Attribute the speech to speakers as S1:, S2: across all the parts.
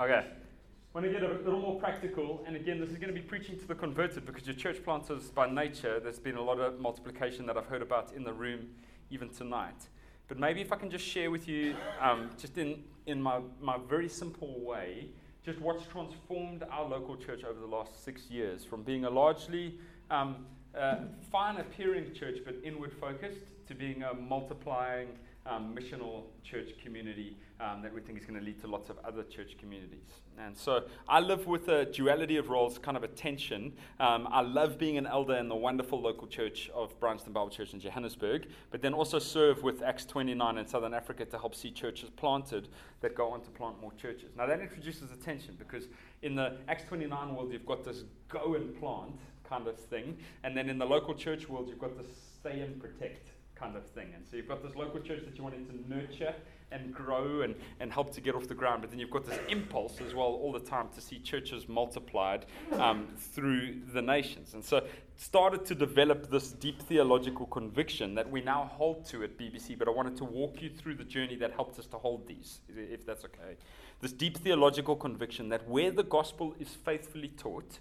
S1: Okay. I Want to get a little more practical, and again, this is going to be preaching to the converted because your church planters, by nature, there's been a lot of multiplication that I've heard about in the room even tonight. But maybe if I can just share with you, um, just in, in my, my very simple way, just what's transformed our local church over the last six years from being a largely um, uh, fine appearing church but inward focused to being a multiplying um, missional church community um, that we think is going to lead to lots of other church communities. And so I live with a duality of roles, kind of a tension. Um, I love being an elder in the wonderful local church of Bryanston Bible Church in Johannesburg, but then also serve with Acts 29 in Southern Africa to help see churches planted that go on to plant more churches. Now that introduces a tension because in the Acts 29 world, you've got this go and plant kind of thing, and then in the local church world, you've got this stay and protect kind of thing. And so you've got this local church that you wanted to nurture and grow and, and help to get off the ground. But then you've got this impulse as well all the time to see churches multiplied um, through the nations. And so started to develop this deep theological conviction that we now hold to at BBC. But I wanted to walk you through the journey that helped us to hold these, if that's okay. This deep theological conviction that where the gospel is faithfully taught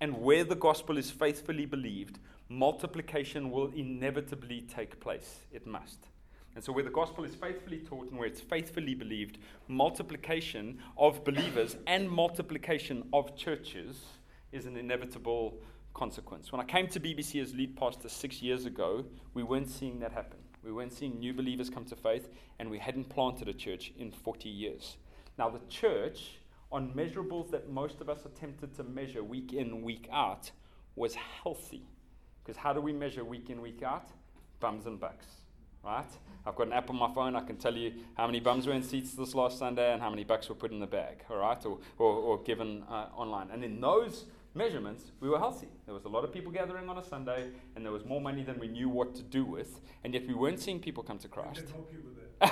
S1: and where the gospel is faithfully believed, multiplication will inevitably take place. It must. And so, where the gospel is faithfully taught and where it's faithfully believed, multiplication of believers and multiplication of churches is an inevitable consequence. When I came to BBC as lead pastor six years ago, we weren't seeing that happen. We weren't seeing new believers come to faith, and we hadn't planted a church in 40 years. Now, the church, on measurables that most of us attempted to measure week in, week out, was healthy. Because how do we measure week in, week out? Bums and bucks, right? I've got an app on my phone. I can tell you how many bums were in seats this last Sunday and how many bucks were put in the bag, all right, or, or, or given uh, online. And in those measurements, we were healthy. There was a lot of people gathering on a Sunday, and there was more money than we knew what to do with, and yet we weren't seeing people come to Christ.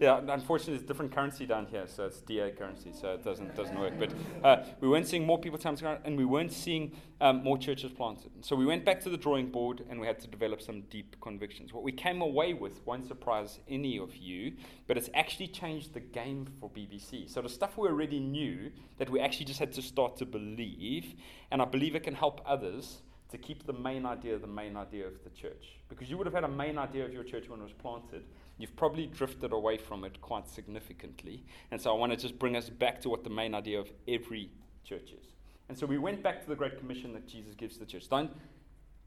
S1: yeah, unfortunately, it's different currency down here, so it's DA currency, so it doesn't doesn't work. But uh, we weren't seeing more people Christ, and we weren't seeing um, more churches planted. So we went back to the drawing board, and we had to develop some deep convictions. What we came away with won't surprise any of you, but it's actually changed the game for BBC. So the stuff we already knew that we actually just had to start to believe, and I believe it can help others to keep the main idea the main idea of the church. Because you would have had a main idea of your church when it was planted. You've probably drifted away from it quite significantly. And so I want to just bring us back to what the main idea of every church is. And so we went back to the Great Commission that Jesus gives the church. Don't,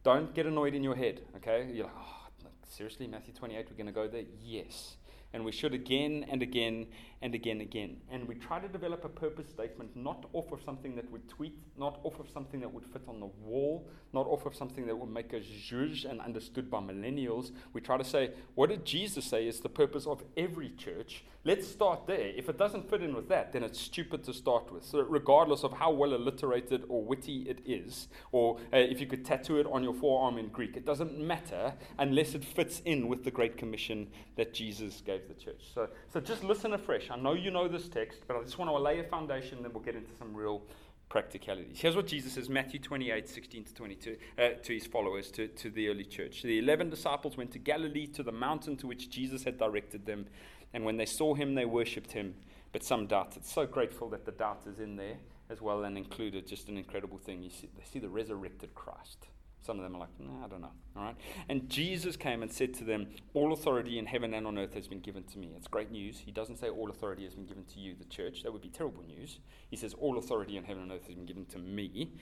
S1: don't get annoyed in your head, okay? You're like, oh, seriously, Matthew 28, we're going to go there? Yes and we should again and again and again again. And we try to develop a purpose statement not off of something that would tweet, not off of something that would fit on the wall, not off of something that would make us zhuzh and understood by millennials. We try to say, what did Jesus say is the purpose of every church? Let's start there. If it doesn't fit in with that, then it's stupid to start with. So, regardless of how well alliterated or witty it is, or uh, if you could tattoo it on your forearm in Greek, it doesn't matter unless it fits in with the Great Commission that Jesus gave the church. So, so just listen afresh. I know you know this text, but I just want to lay a foundation, then we'll get into some real practicalities. Here's what Jesus says Matthew 28, 16 to 22, uh, to his followers, to, to the early church. The 11 disciples went to Galilee, to the mountain to which Jesus had directed them. And when they saw him, they worshipped him, but some doubted. So grateful that the doubt is in there as well and included. Just an incredible thing. You see, they see the resurrected Christ. Some of them are like, nah, I don't know. All right. And Jesus came and said to them, All authority in heaven and on earth has been given to me. It's great news. He doesn't say all authority has been given to you, the church. That would be terrible news. He says, All authority in heaven and earth has been given to me.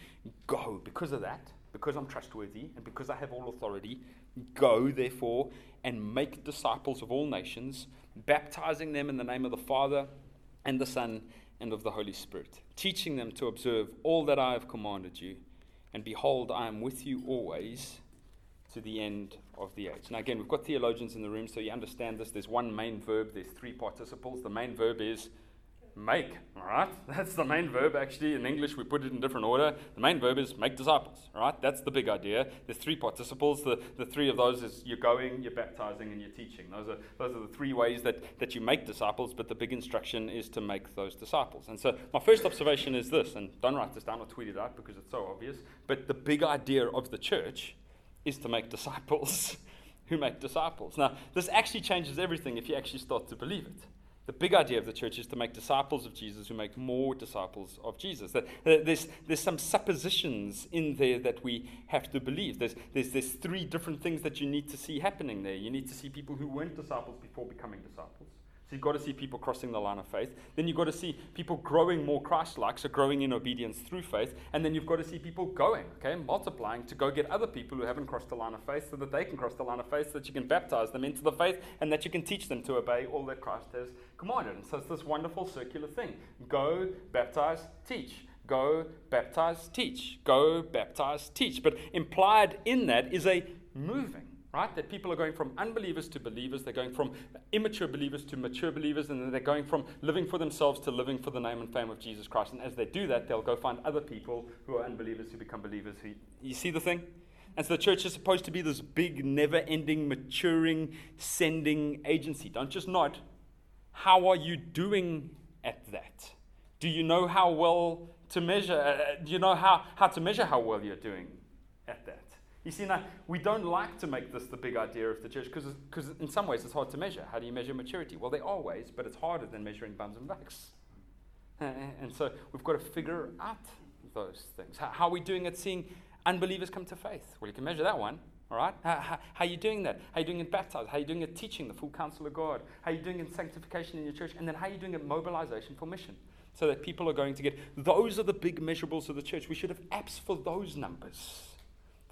S1: Go. Because of that, because I'm trustworthy, and because I have all authority, go, therefore, and make disciples of all nations, baptizing them in the name of the Father and the Son and of the Holy Spirit, teaching them to observe all that I have commanded you and behold, I am with you always to the end of the age. Now, again, we've got theologians in the room, so you understand this. There's one main verb, there's three participles. The main verb is make, all right? That's the main verb, actually. In English, we put it in different order. The main verb is make disciples, all right? That's the big idea. There's three participles. The, the three of those is you're going, you're baptizing, and you're teaching. Those are, those are the three ways that, that you make disciples, but the big instruction is to make those disciples. And so my first observation is this, and don't write this down or tweet it out because it's so obvious, but the big idea of the church is to make disciples who make disciples. Now, this actually changes everything if you actually start to believe it. The big idea of the church is to make disciples of Jesus who make more disciples of Jesus. There's, there's some suppositions in there that we have to believe. There's, there's, there's three different things that you need to see happening there. You need to see people who weren't disciples before becoming disciples. So you've got to see people crossing the line of faith. Then you've got to see people growing more Christ like, so growing in obedience through faith. And then you've got to see people going, okay, multiplying to go get other people who haven't crossed the line of faith so that they can cross the line of faith, so that you can baptize them into the faith and that you can teach them to obey all that Christ has commanded. And so it's this wonderful circular thing go, baptize, teach. Go, baptize, teach. Go, baptize, teach. But implied in that is a moving right? That people are going from unbelievers to believers, they're going from immature believers to mature believers, and they're going from living for themselves to living for the name and fame of Jesus Christ. And as they do that, they'll go find other people who are unbelievers who become believers. Who, you see the thing? And so the church is supposed to be this big, never ending, maturing, sending agency. Don't just nod. How are you doing at that? Do you know how well to measure? Uh, do you know how, how to measure how well you're doing? You see, now, we don't like to make this the big idea of the church because in some ways it's hard to measure. How do you measure maturity? Well, there are ways, but it's harder than measuring bums and bucks. And so we've got to figure out those things. How, are we doing at seeing unbelievers come to faith? Well, you can measure that one. All right? How, how, are you doing that? How are you doing in baptized? How are you doing at teaching the full counsel of God? How are you doing in sanctification in your church? And then how are you doing at mobilization for mission? So that people are going to get. Those are the big measurables of the church. We should have apps for those numbers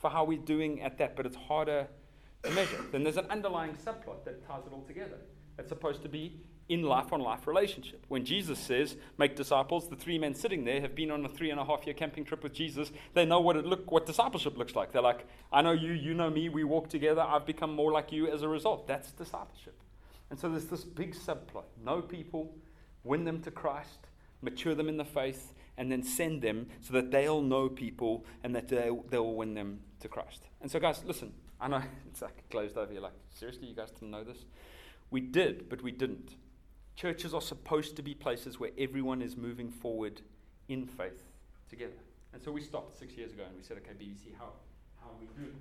S1: for how we're doing at that, but it's harder to measure. Then there's an underlying subplot that ties it all together. It's supposed to be in life on life relationship. When Jesus says, make disciples, the three men sitting there have been on a three and a half year camping trip with Jesus. They know what it look what discipleship looks like. They're like, I know you, you know me, we walk together, I've become more like you as a result. That's discipleship. And so there's this big subplot. Know people, win them to Christ, mature them in the faith, and then send them so that they'll know people and that they'll, they'll win them to Christ. And so, guys, listen. I know it's like closed over. You're like, seriously, you guys didn't know this? We did, but we didn't. Churches are supposed to be places where everyone is moving forward in faith together. And so we stopped six years ago and we said, okay, BBC, how, how we do it?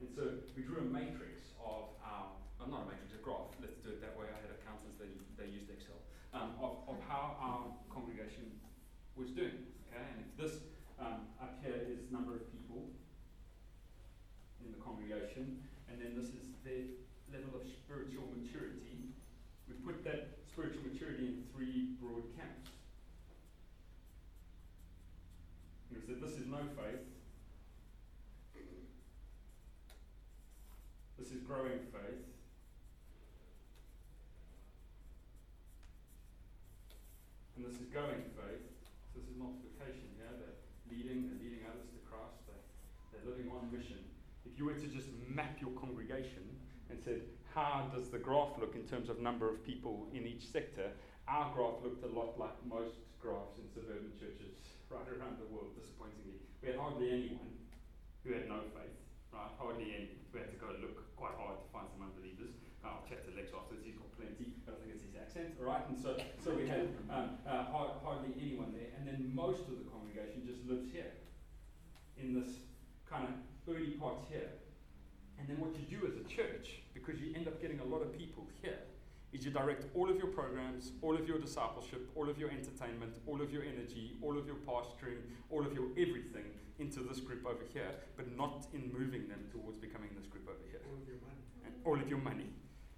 S1: And so we drew a matrix of our, well, not a matrix, a graph, let's do it that way. I had accountants that they used Excel, um, of, of how our congregation was doing. Okay, and if this um, up here is number of people in the congregation, and then this is their level of spiritual maturity, we put that spiritual maturity in three broad camps. We said this is no faith. This is growing faith. And this is going faith multiplication here. They're leading, they're leading others to Christ, they're, they're living on mission. If you were to just map your congregation and said, how does the graph look in terms of number of people in each sector? Our graph looked a lot like most graphs in suburban churches right around the world, disappointingly. We had hardly anyone who had no faith, right? Hardly any. We had to go look quite hard to find some unbelievers. I'll chat to Lex afterwards, he's got plenty, but I think it's his accent, right? And so, so we had um, uh, hardly anyone there, and then most of the congregation just lives here, in this kind of early part here. And then what you do as a church, because you end up getting a lot of people here, is you direct all of your programs, all of your discipleship, all of your entertainment, all of your energy, all of your pastoring, all of your everything into this group over here, but not in moving them towards becoming this group over here. All of your money. And all of your money.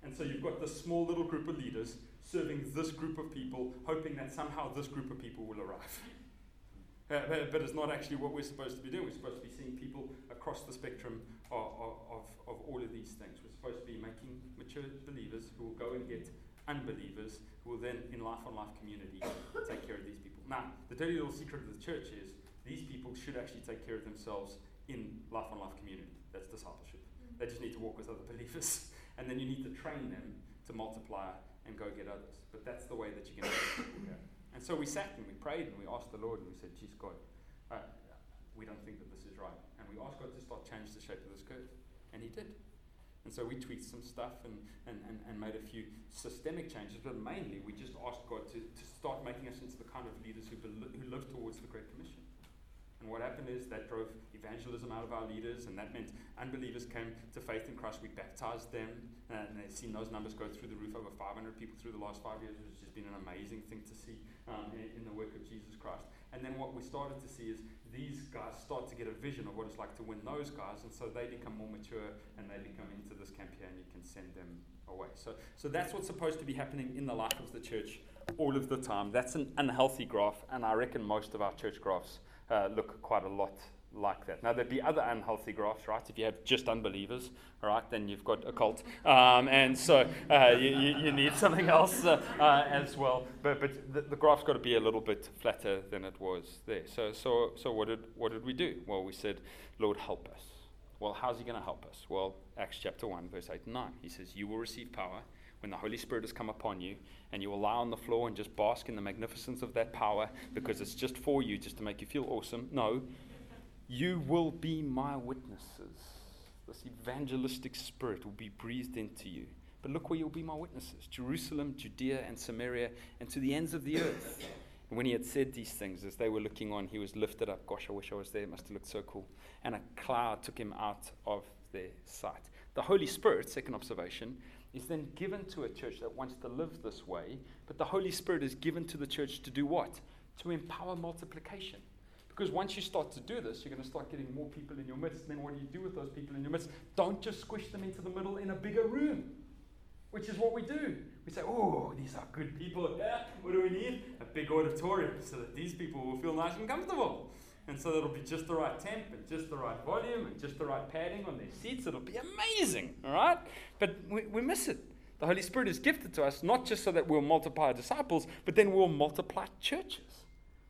S1: And so you've got this small little group of leaders serving this group of people, hoping that somehow this group of people will arrive. Uh, but, but, it's not actually what we're supposed to be doing. We're supposed to be seeing people across the spectrum of, of, of all of these things. We're supposed to be making mature believers who will go and get unbelievers who will then, in life on life community, take care of these people. Now, the dirty little secret of the church is these people should actually take care of themselves in life on life community. That's discipleship. They just need to walk with other believers and then you need to train them to multiply and go get others. But that's the way that you can get people here. And so we sat and we prayed and we asked the Lord and we said, Geez, God, uh, we don't think that this is right. And we asked God to start change the shape of this curve. And He did. And so we tweaked some stuff and, and, and, and made a few systemic changes, but mainly we just asked God to, to start making us into the kind of leaders who, who live towards the Great Commission. And what happened is that drove evangelism out of our leaders, and that meant unbelievers came to faith in Christ. We baptized them, and they've seen those numbers go through the roof over 500 people through the last five years, which has just been an amazing thing to see um, in, in the work of Jesus Christ. And then what we started to see is these guys start to get a vision of what it's like to win those guys, and so they become more mature and they become into this camp here, and you can send them away. So, so that's what's supposed to be happening in the life of the church all of the time. That's an unhealthy graph, and I reckon most of our church graphs uh, look quite a lot like that. Now, there'd be other unhealthy graphs, right? If you have just unbelievers, all right, then you've got a cult. Um, and so uh, you, you, you, need something else uh, uh, as well. But, but the, the graph's got to be a little bit flatter than it was there. So, so, so what, did, what did we do? Well, we said, Lord, help us. Well, how's he going to help us? Well, Acts chapter 1, verse 8 and 9. He says, You will receive power when the Holy Spirit has come upon you, and you will lie on the floor and just bask in the magnificence of that power because it's just for you, just to make you feel awesome. No, you will be my witnesses. This evangelistic spirit will be breathed into you. But look where you'll be my witnesses Jerusalem, Judea, and Samaria, and to the ends of the earth. And when he had said these things, as they were looking on, he was lifted up. Gosh, I wish I was there. It must have looked so cool. And a cloud took him out of their sight. The Holy Spirit, second observation, is then given to a church that wants to live this way, but the Holy Spirit is given to the church to do what? To empower multiplication. Because once you start to do this, you're going to start getting more people in your midst. And then what do you do with those people in your midst? Don't just squish them into the middle in a bigger room, which is what we do. We say, oh, these are good people. Yeah, what do we need? A big auditorium so that these people will feel nice and comfortable. And so it'll be just the right temp and just the right volume and just the right padding on their seats. It'll be amazing, all right? But we, we miss it. The Holy Spirit is gifted to us not just so that we'll multiply disciples, but then we'll multiply churches.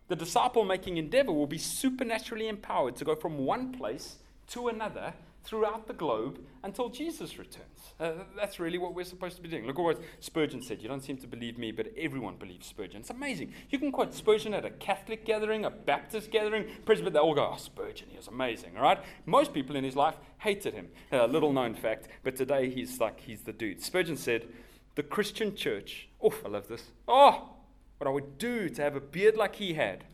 S1: The disciple making endeavor will be supernaturally empowered to go from one place to another throughout the globe until Jesus returns. Uh, that's really what we're supposed to be doing. Look at what Spurgeon said. You don't seem to believe me, but everyone believes Spurgeon. It's amazing. You can quote Spurgeon at a Catholic gathering, a Baptist gathering, Presbyterian, they all go, oh, Spurgeon, he was amazing, all right? Most people in his life hated him. A uh, little known fact, but today he's like, he's the dude. Spurgeon said, the Christian church, oh, I love this. Oh, what I would do to have a beard like he had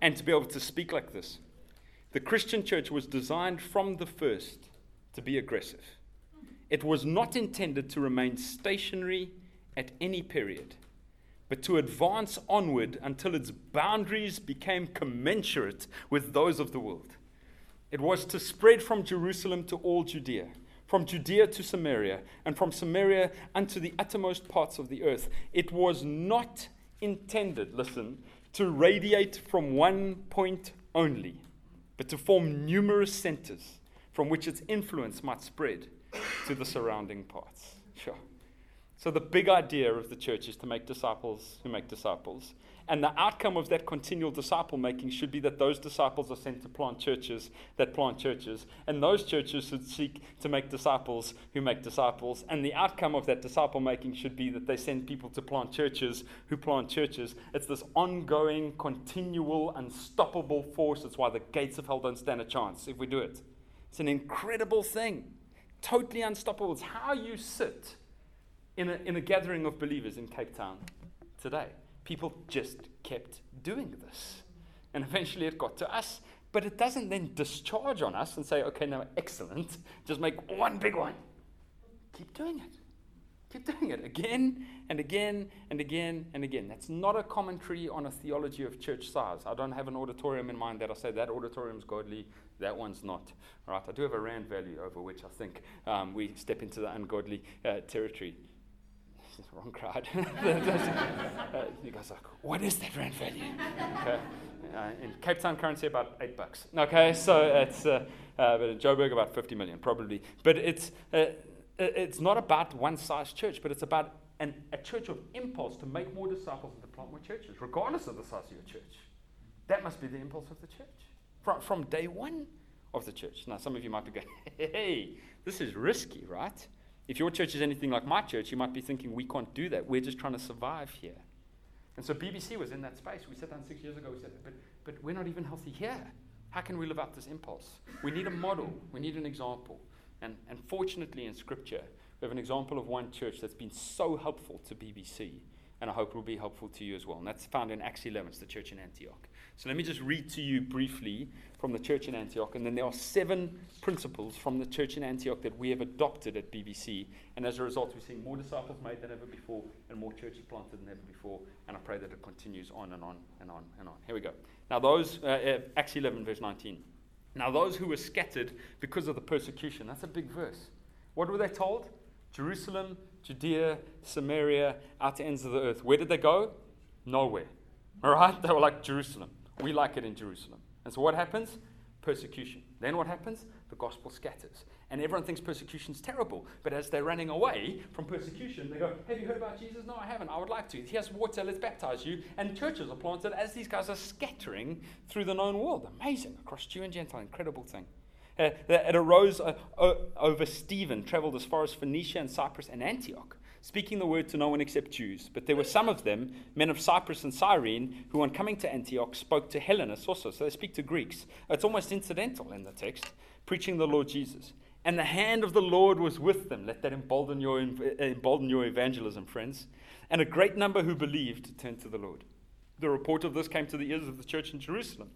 S1: and to be able to speak like this. The Christian church was designed from the first to be aggressive. It was not intended to remain stationary at any period, but to advance onward until its boundaries became commensurate with those of the world. It was to spread from Jerusalem to all Judea, from Judea to Samaria, and from Samaria unto the uttermost parts of the earth. It was not intended, listen, to radiate from one point only, but to form numerous centers from which its influence might spread to the surrounding parts. Sure. So, the big idea of the church is to make disciples who make disciples. And the outcome of that continual disciple making should be that those disciples are sent to plant churches that plant churches. And those churches should seek to make disciples who make disciples. And the outcome of that disciple making should be that they send people to plant churches who plant churches. It's this ongoing, continual, unstoppable force. It's why the gates of hell don't stand a chance if we do it. It's an incredible thing, totally unstoppable. It's how you sit in a, in a gathering of believers in Cape Town today people just kept doing this. And eventually it got to us. But it doesn't then discharge on us and say, okay, now excellent. Just make one big one. Keep doing it. Keep doing it again and again and again and again. That's not a commentary on a theology of church size. I don't have an auditorium in mind that I say that auditorium's godly, that one's not. All right, I do have a rand value over which I think um, we step into the ungodly uh, territory wrong crowd. uh, you guys are like, what is that rand value? Okay. Uh, in Cape Town currency, about eight bucks. Okay, so it's, uh, uh, but in Joburg, about 50 million, probably. But it's, uh, it's not about one size church, but it's about an, a church of impulse to make more disciples and to plant more churches, regardless of the size of your church. That must be the impulse of the church from, from day one of the church. Now, some of you might be going, hey, this is risky, right? If your church is anything like my church, you might be thinking, we can't do that. We're just trying to survive here. And so BBC was in that space. We sat down six years ago. We said, but, but we're not even healthy here. How can we live out this impulse? We need a model. We need an example. And, and fortunately, in Scripture, we have an example of one church that's been so helpful to BBC and I hope will be helpful to you as well. And that's found in Acts 11, it's the church in Antioch. So let me just read to you briefly from the church in Antioch. And then there are seven principles from the church in Antioch that we have adopted at BBC. And as a result, we're seeing more disciples made than ever before and more churches planted than ever before. And I pray that it continues on and on and on and on. Here we go. Now, those, uh, uh Acts 11, verse 19. Now, those who were scattered because of the persecution, that's a big verse. What were they told? Jerusalem, Judea, Samaria, out to ends of the earth. Where did they go? Nowhere. All right? They were like Jerusalem. We like it in Jerusalem. And so what happens? Persecution. Then what happens? The gospel scatters. And everyone thinks persecution's terrible. But as they're running away from persecution, they go, Have you heard about Jesus? No, I haven't. I would like to. Here's water, let's baptize you. And churches are planted as these guys are scattering through the known world. Amazing. Across Jew and Gentile. Incredible thing. Uh, it arose uh, over Stephen, traveled as far as Phoenicia and Cyprus and Antioch speaking the word to no one except Jews. But there were some of them, men of Cyprus and Cyrene, who on coming to Antioch spoke to Hellenists also. So they speak to Greeks. It's almost incidental in the text, preaching the Lord Jesus. And the hand of the Lord was with them. Let that embolden your, embolden your evangelism, friends. And a great number who believed turned to the Lord. The report of this came to the ears of the church in Jerusalem.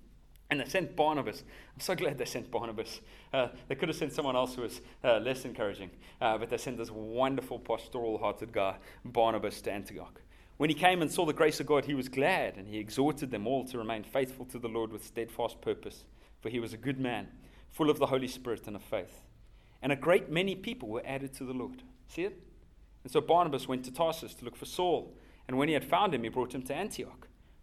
S1: And they sent Barnabas. I'm so glad they sent Barnabas. Uh, they could have sent someone else who was uh, less encouraging, uh, but they sent this wonderful pastoral hearted guy, Barnabas, to Antioch. When he came and saw the grace of God, he was glad, and he exhorted them all to remain faithful to the Lord with steadfast purpose, for he was a good man, full of the Holy Spirit and of faith. And a great many people were added to the Lord. See it? And so Barnabas went to Tarsus to look for Saul, and when he had found him, he brought him to Antioch.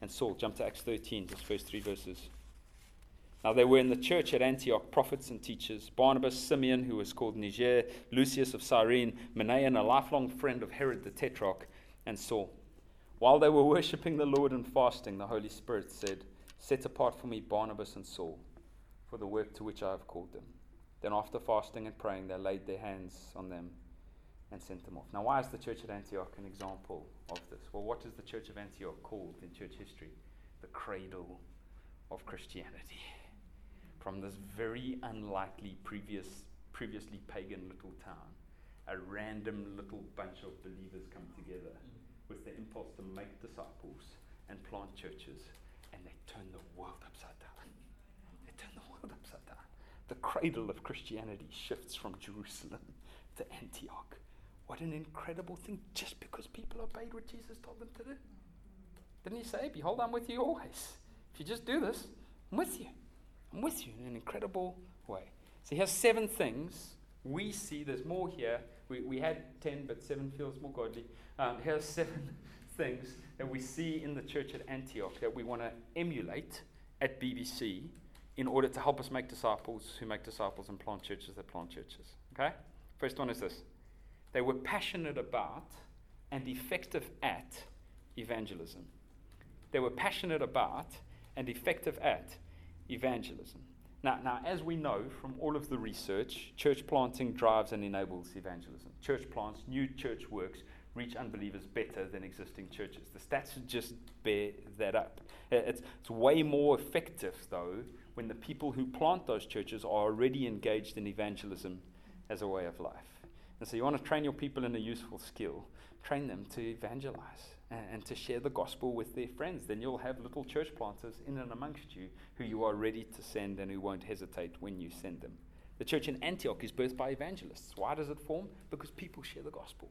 S1: and Saul. Jump to Acts 13, just first three verses. Now there were in the church at Antioch prophets and teachers Barnabas, Simeon, who was called Niger, Lucius of Cyrene, Manaen, a lifelong friend of Herod the Tetrarch, and Saul. While they were worshipping the Lord and fasting, the Holy Spirit said, Set apart for me Barnabas and Saul for the work to which I have called them. Then, after fasting and praying, they laid their hands on them and sent them off. Now, why is the church at Antioch an example of this? What is the church of Antioch called in church history? The cradle of Christianity. From this very unlikely previous, previously pagan little town, a random little bunch of believers come together with the impulse to make disciples and plant churches, and they turn the world upside down. They turn the world upside down. The cradle of Christianity shifts from Jerusalem to Antioch. What an incredible thing, just because people obeyed what Jesus told them to do. Didn't he say, Behold, I'm with you always? If you just do this, I'm with you. I'm with you in an incredible way. So he has seven things. We see there's more here. We, we had ten, but seven feels more godly. Um, here's seven things that we see in the church at Antioch that we want to emulate at BBC in order to help us make disciples who make disciples and plant churches that plant churches. Okay? First one is this they were passionate about and effective at evangelism. They were passionate about and effective at evangelism. Now, now, as we know from all of the research, church planting drives and enables evangelism. Church plants, new church works, reach unbelievers better than existing churches. The stats just bear that up. Uh, it's, it's way more effective, though, when the people who plant those churches are already engaged in evangelism as a way of life. And so you want to train your people in a useful skill, train them to evangelize and, and to share the gospel with their friends. Then you'll have little church planters in and amongst you who you are ready to send and who won't hesitate when you send them. The church in Antioch is birthed by evangelists. Why does it form? Because people share the gospel.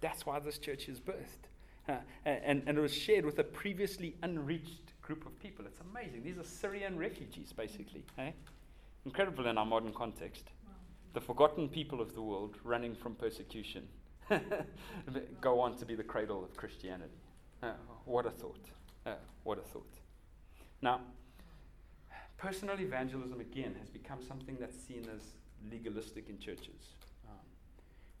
S1: That's why this church is birthed. Uh, and, and it was shared with a previously unreached group of people. It's amazing. These are Syrian refugees, basically. Eh? Incredible in our modern context the forgotten people of the world running from persecution go on to be the cradle of Christianity. Uh, what a thought. Uh, what a thought. Now, personal evangelism, again, has become something that's seen as legalistic in churches. Um,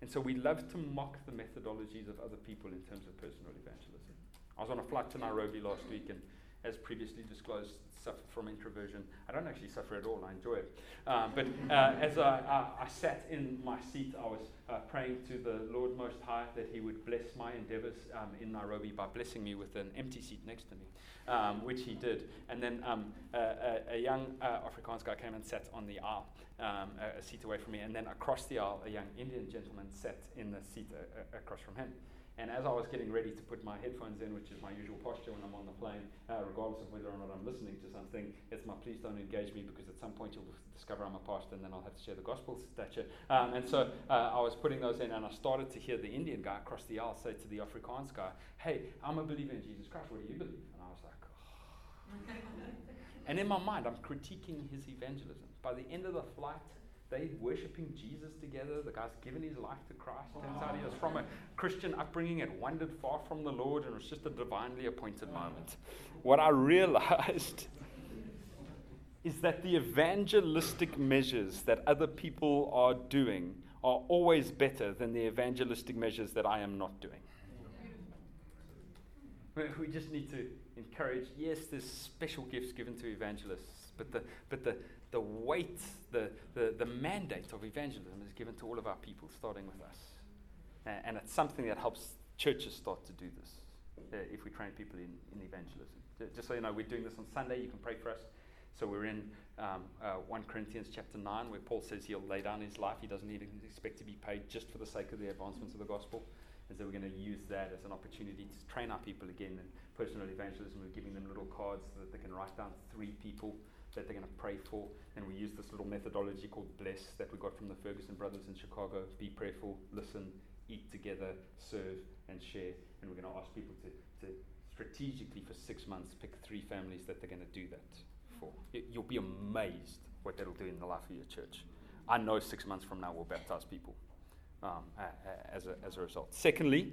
S1: and so we love to mock the methodologies of other people in terms of personal evangelism. I was on a flight to Nairobi last week, and as previously disclosed, suffer from introversion. I don't actually suffer at all, I enjoy it. Um, but uh, as I, I, sat in my seat, I was uh, praying to the Lord Most High that He would bless my endeavors um, in Nairobi by blessing me with an empty seat next to me, um, which He did. And then um, a, a, young uh, Afrikaans guy came and sat on the aisle. Um, a, a, seat away from me, and then across the aisle, a young Indian gentleman sat in the seat uh, across from him. And as I was getting ready to put my headphones in, which is my usual posture when I'm on the plane, uh, regardless of whether or not I'm listening to something, it's my please don't engage me because at some point you'll discover I'm a pastor and then I'll have to share the gospel stature. Um, and so uh, I was putting those in and I started to hear the Indian guy across the aisle say to the Afrikaans guy, Hey, I'm a believer in Jesus Christ. What do you believe? And I was like, oh. And in my mind, I'm critiquing his evangelism. By the end of the flight, they worshiping Jesus together. The guy's given his life to Christ. Turns out he was from a Christian upbringing and wandered far from the Lord, and it was just a divinely appointed moment. What I realized is that the evangelistic measures that other people are doing are always better than the evangelistic measures that I am not doing. We just need to encourage, yes, there's special gifts given to evangelists, but the, but the, the weight, the, the, the mandate of evangelism is given to all of our people, starting with us. And, and it's something that helps churches start to do this uh, if we train people in, in evangelism. Just so you know, we're doing this on Sunday. You can pray for us. So we're in um, uh, 1 Corinthians chapter 9, where Paul says he'll lay down his life. He doesn't even expect to be paid just for the sake of the advancements of the gospel. And so we're going to use that as an opportunity to train our people again in personal evangelism. We're giving them little cards so that they can write down three people that they're going to pray for. And we use this little methodology called BLESS that we got from the Ferguson brothers in Chicago. Be prayerful, listen, eat together, serve, and share. And we're going to ask people to, to strategically for six months pick three families that they're going to do that for. You'll be amazed what that'll do in the life of your church. I know six months from now we'll baptize people um, as, a, as a result. Secondly,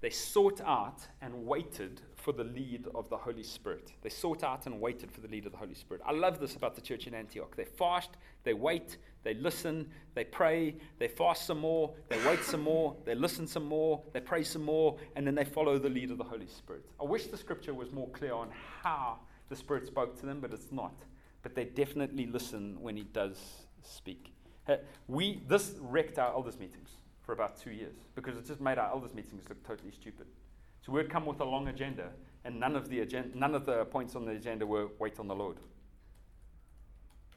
S1: they sought out and waited for the lead of the Holy Spirit. They sought out and waited for the lead of the Holy Spirit. I love this about the church in Antioch. They fast, they wait, they listen, they pray, they fast some more, they wait some more, they listen some more, they pray some more, and then they follow the lead of the Holy Spirit. I wish the scripture was more clear on how the Spirit spoke to them, but it's not. But they definitely listen when He does speak. We, this wrecked our elders' meetings for about two years because it just made our elders meetings look totally stupid. So we'd come with a long agenda, and none of the agenda, none of the points on the agenda were wait on the Lord.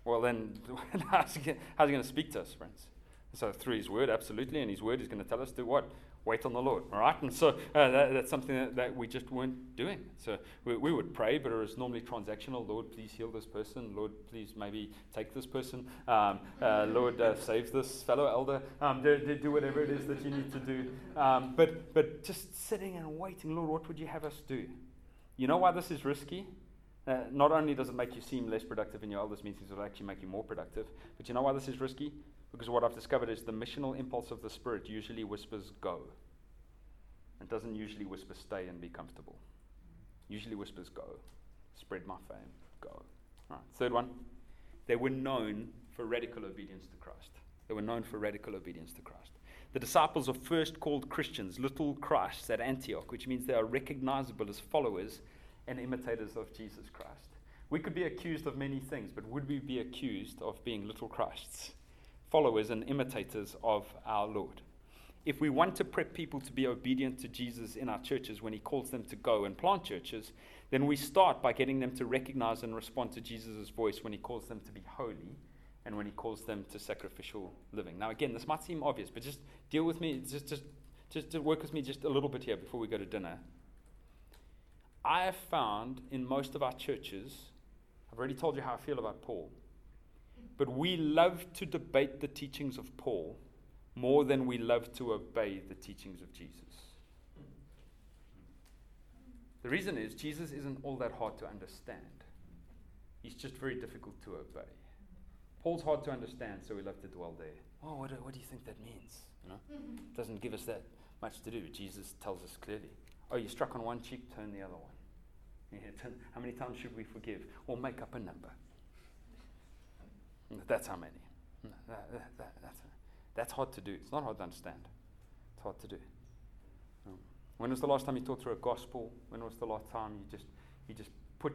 S1: Well, then, how's he going to speak to us, friends? So through His Word, absolutely, and His Word is going to tell us to what wait on the Lord. All right? And so uh, that, that's something that, that, we just weren't doing. So we, we, would pray, but it was normally transactional. Lord, please heal this person. Lord, please maybe take this person. Um, uh, Lord, uh, save this fellow elder. Um, do, do, do, whatever it is that you need to do. Um, but, but just sitting and waiting, Lord, what would you have us do? You know why this is risky? Uh, not only does it make you seem less productive in your elders' meetings, it'll actually make you more productive. But you know why this is risky? Because what I've discovered is the missional impulse of the Spirit usually whispers go. It doesn't usually whisper stay and be comfortable. Usually whispers go. Spread my fame. Go. Third one. They were known for radical obedience to Christ. They were known for radical obedience to Christ. The disciples are first called Christians, little Christs at Antioch, which means they are recognizable as followers and imitators of Jesus Christ. We could be accused of many things, but would we be accused of being little Christs? followers and imitators of our Lord. If we want to prep people to be obedient to Jesus in our churches when he calls them to go and plant churches, then we start by getting them to recognize and respond to Jesus' voice when he calls them to be holy and when he calls them to sacrificial living. Now, again, this might seem obvious, but just deal with me, just, just, just work with me just a little bit here before we go to dinner. I have found in most of our churches, I've already told you how I feel about Paul. But we love to debate the teachings of Paul more than we love to obey the teachings of Jesus. The reason is Jesus isn't all that hard to understand. He's just very difficult to obey. Paul's hard to understand, so we love to dwell there. Oh, what do, what do you think that means? You know, doesn't give us that much to do. Jesus tells us clearly. Oh, you struck on one cheek, turn the other one. How many times should we forgive? Or make up a number. That's how many. That, that, that, that's, hard to do. It's not hard to understand. It's hard to do. Um, When was the last time you taught through a gospel? When was the last time you just you just put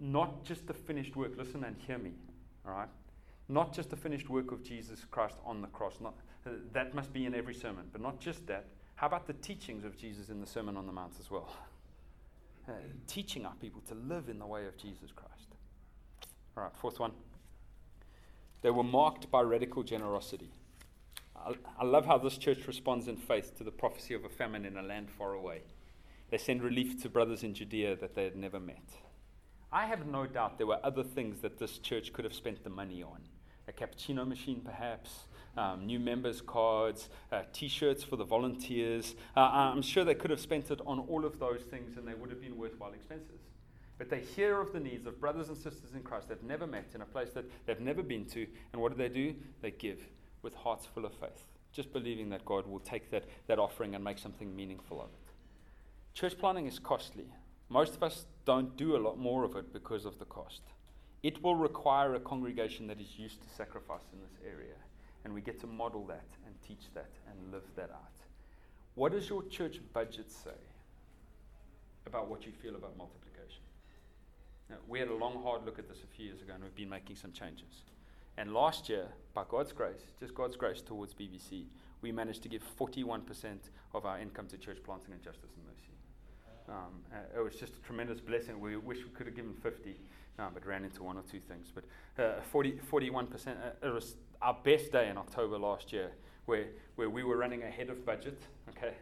S1: not just the finished work, listen and hear me, all right? Not just the finished work of Jesus Christ on the cross. Not, uh, that must be in every sermon, but not just that. How about the teachings of Jesus in the Sermon on the Mount as well? Uh, teaching our people to live in the way of Jesus Christ. All right, fourth one. They were marked by radical generosity. I, I love how this church responds in faith to the prophecy of a famine in a land far away. They send relief to brothers in Judea that they had never met. I have no doubt there were other things that this church could have spent the money on. A cappuccino machine, perhaps, um, new members' cards, uh, t shirts for the volunteers. Uh, I'm sure they could have spent it on all of those things and they would have been worthwhile expenses. But they hear of the needs of brothers and sisters in Christ they've never met in a place that they've never been to. And what do they do? They give with hearts full of faith, just believing that God will take that, that offering and make something meaningful of it. Church planting is costly. Most of us don't do a lot more of it because of the cost. It will require a congregation that is used to sacrifice in this area. And we get to model that and teach that and live that out. What does your church budget say about what you feel about multiplication? Now, we had a long, hard look at this a few years ago, and we've been making some changes. And last year, by God's grace, just God's grace towards BBC, we managed to give 41% of our income to church planting and justice and mercy. Um, uh, it was just a tremendous blessing. We wish we could have given 50, um, but ran into one or two things. But uh, 40, 41%, uh, it was our best day in October last year where, where we were running ahead of budget. Okay,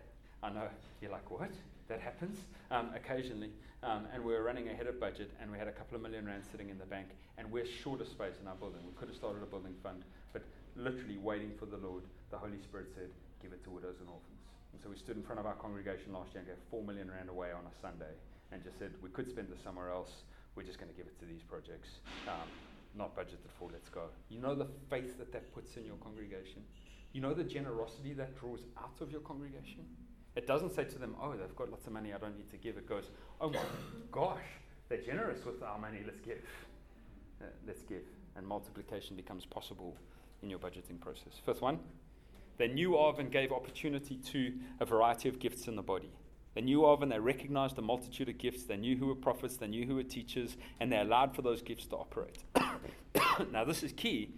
S1: I know you're like, what? That happens um, occasionally. Um, and we were running ahead of budget, and we had a couple of million rand sitting in the bank, and we're short of space in our building. We could have started a building fund, but literally waiting for the Lord, the Holy Spirit said, Give it to widows and orphans. And so we stood in front of our congregation last year and gave four million rand away on a Sunday, and just said, We could spend this somewhere else. We're just going to give it to these projects. Um, not budgeted for, let's go. You know the faith that that puts in your congregation? You know the generosity that draws out of your congregation? It doesn't say to them, oh, they've got lots of money, I don't need to give. It goes, oh my gosh, they're generous with our money, let's give. Uh, let's give. And multiplication becomes possible in your budgeting process. Fifth one, they knew of and gave opportunity to a variety of gifts in the body. They knew of and they recognized the multitude of gifts. They knew who were prophets, they knew who were teachers, and they allowed for those gifts to operate. now, this is key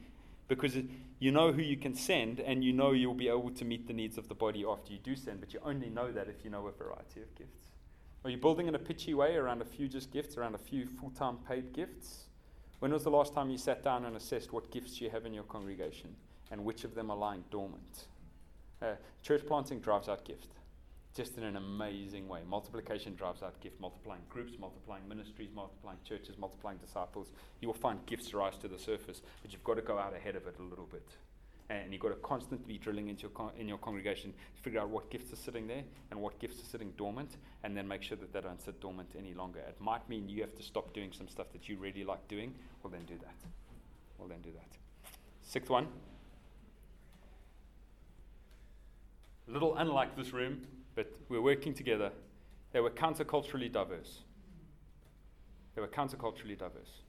S1: because you know who you can send and you know you'll be able to meet the needs of the body after you do send, but you only know that if you know a variety of gifts. Are you building in a pitchy way around a few just gifts, around a few full time paid gifts? When was the last time you sat down and assessed what gifts you have in your congregation and which of them are lying dormant? Uh, church planting drives out gift just in an amazing way. Multiplication drives out gift, multiplying groups, multiplying ministries, multiplying churches, multiplying disciples. You will find gifts rise to the surface, but you've got to go out ahead of it a little bit. And you've got to constantly be drilling into your con- in your congregation to figure out what gifts are sitting there and what gifts are sitting dormant, and then make sure that they don't sit dormant any longer. It might mean you have to stop doing some stuff that you really like doing. Well, then do that. Well, then do that. Sixth one. A little unlike this room, but we're working together. They were counterculturally diverse. They were counterculturally diverse.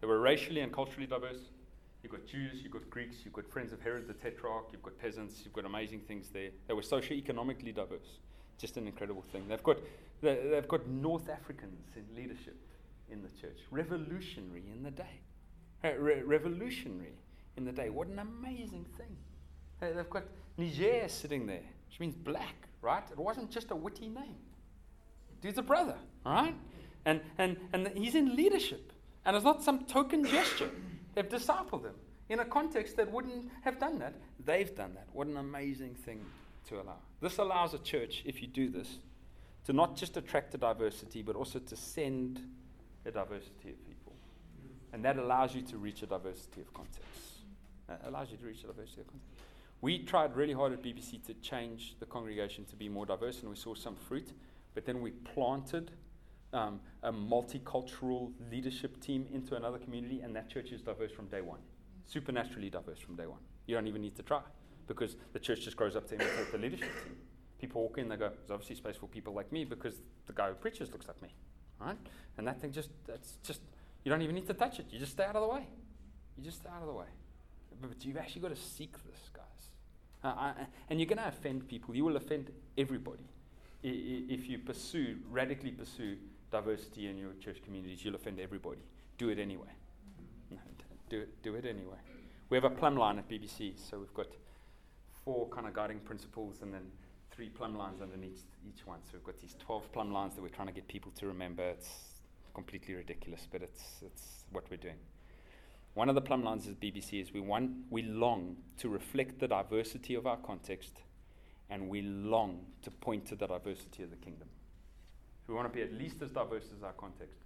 S1: They were racially and culturally diverse. You've got Jews, you've got Greeks, you've got friends of Herod the Tetrarch, you've got peasants, you've got amazing things there. They were socioeconomically diverse. Just an incredible thing. They've got, they've got North Africans in leadership in the church. Revolutionary in the day. Re- revolutionary in the day. What an amazing thing. They've got Niger sitting there, which means black right? It wasn't just a witty name. Dude's a brother, right? And, and, and he's in leadership. And it's not some token gesture. They've discipled him in a context that wouldn't have done that. They've done that. What an amazing thing to allow. This allows a church, if you do this, to not just attract a diversity, but also to send a diversity of people. And that allows you to reach a diversity of contexts. It uh, allows you to reach a diversity of contexts. We tried really hard at BBC to change the congregation to be more diverse, and we saw some fruit. But then we planted um, a multicultural leadership team into another community, and that church is diverse from day one. Supernaturally diverse from day one. You don't even need to try because the church just grows up to imitate the leadership team. People walk in, they go, There's obviously space for people like me because the guy who preaches looks like me. Right? And that thing just, that's just, you don't even need to touch it. You just stay out of the way. You just stay out of the way. But you've actually got to seek this, Uh, and you're going to offend people. You will offend everybody. if you pursue, radically pursue diversity in your church communities, you'll offend everybody. Do it anyway. No, do it, do it anyway. We have a plumb line at BBC, so we've got four kind of guiding principles and then three plumb lines underneath each one. So we've got these 12 plumb lines that we're trying to get people to remember. It's completely ridiculous, but it's, it's what we're doing. One of the plumb lines at BBC is we, want, we long to reflect the diversity of our context and we long to point to the diversity of the kingdom. We want to be at least as diverse as our context.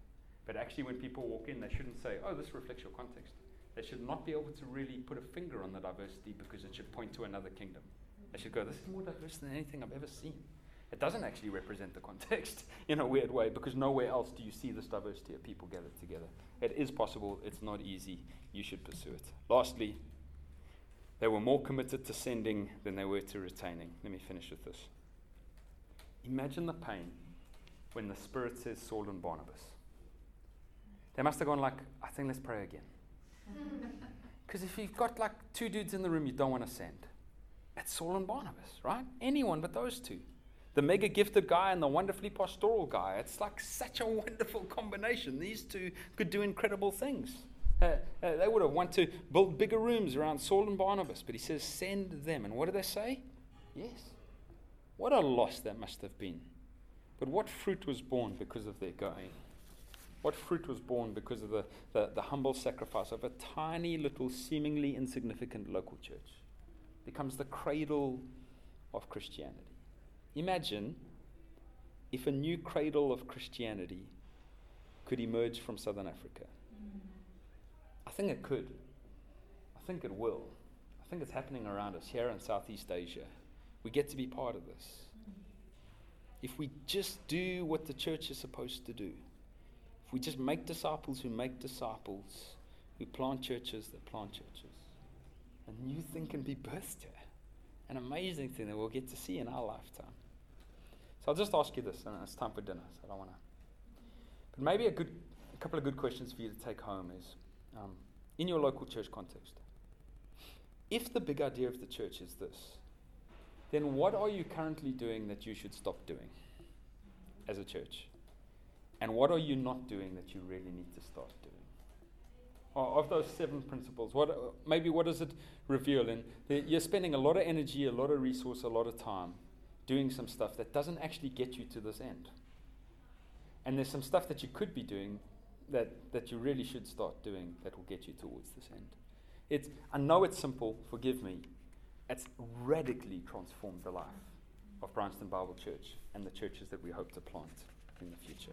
S1: But actually, when people walk in, they shouldn't say, oh, this reflects your context. They should not be able to really put a finger on the diversity because it should point to another kingdom. They should go, this is more diverse than anything I've ever seen. It doesn't actually represent the context in a weird way because nowhere else do you see this diversity of people gathered together. It is possible, it's not easy. You should pursue it. Lastly, they were more committed to sending than they were to retaining. Let me finish with this. Imagine the pain when the Spirit says Saul and Barnabas. They must have gone like, I think let's pray again. Because if you've got like two dudes in the room you don't want to send, it's Saul and Barnabas, right? Anyone but those two. The mega gifted guy and the wonderfully pastoral guy. It's like such a wonderful combination. These two could do incredible things. Uh, uh, they would have wanted to build bigger rooms around Saul and Barnabas, but he says, send them. And what do they say? Yes. What a loss that must have been. But what fruit was borne because of their going? What fruit was borne because of the, the, the humble sacrifice of a tiny little, seemingly insignificant local church? Becomes the cradle of Christianity. Imagine if a new cradle of Christianity could emerge from Southern Africa. I think it could. I think it will. I think it's happening around us here in Southeast Asia. We get to be part of this. If we just do what the church is supposed to do, if we just make disciples who make disciples, who plant churches that plant churches, a new thing can be birthed here. An amazing thing that we'll get to see in our lifetime. So I'll just ask you this, and it's time for dinner, so I don't want to. But maybe a good, a couple of good questions for you to take home is, um, in your local church context, if the big idea of the church is this, then what are you currently doing that you should stop doing as a church? And what are you not doing that you really need to start doing? Of those seven principles, what, maybe what does it reveal? And you're spending a lot of energy, a lot of resource, a lot of time doing some stuff that doesn't actually get you to this end. And there's some stuff that you could be doing that, that you really should start doing that will get you towards this end. It's, I know it's simple, forgive me. It's radically transformed the life of Bryanston Bible Church and the churches that we hope to plant in the future.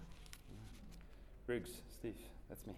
S1: Briggs, Steve, that's me.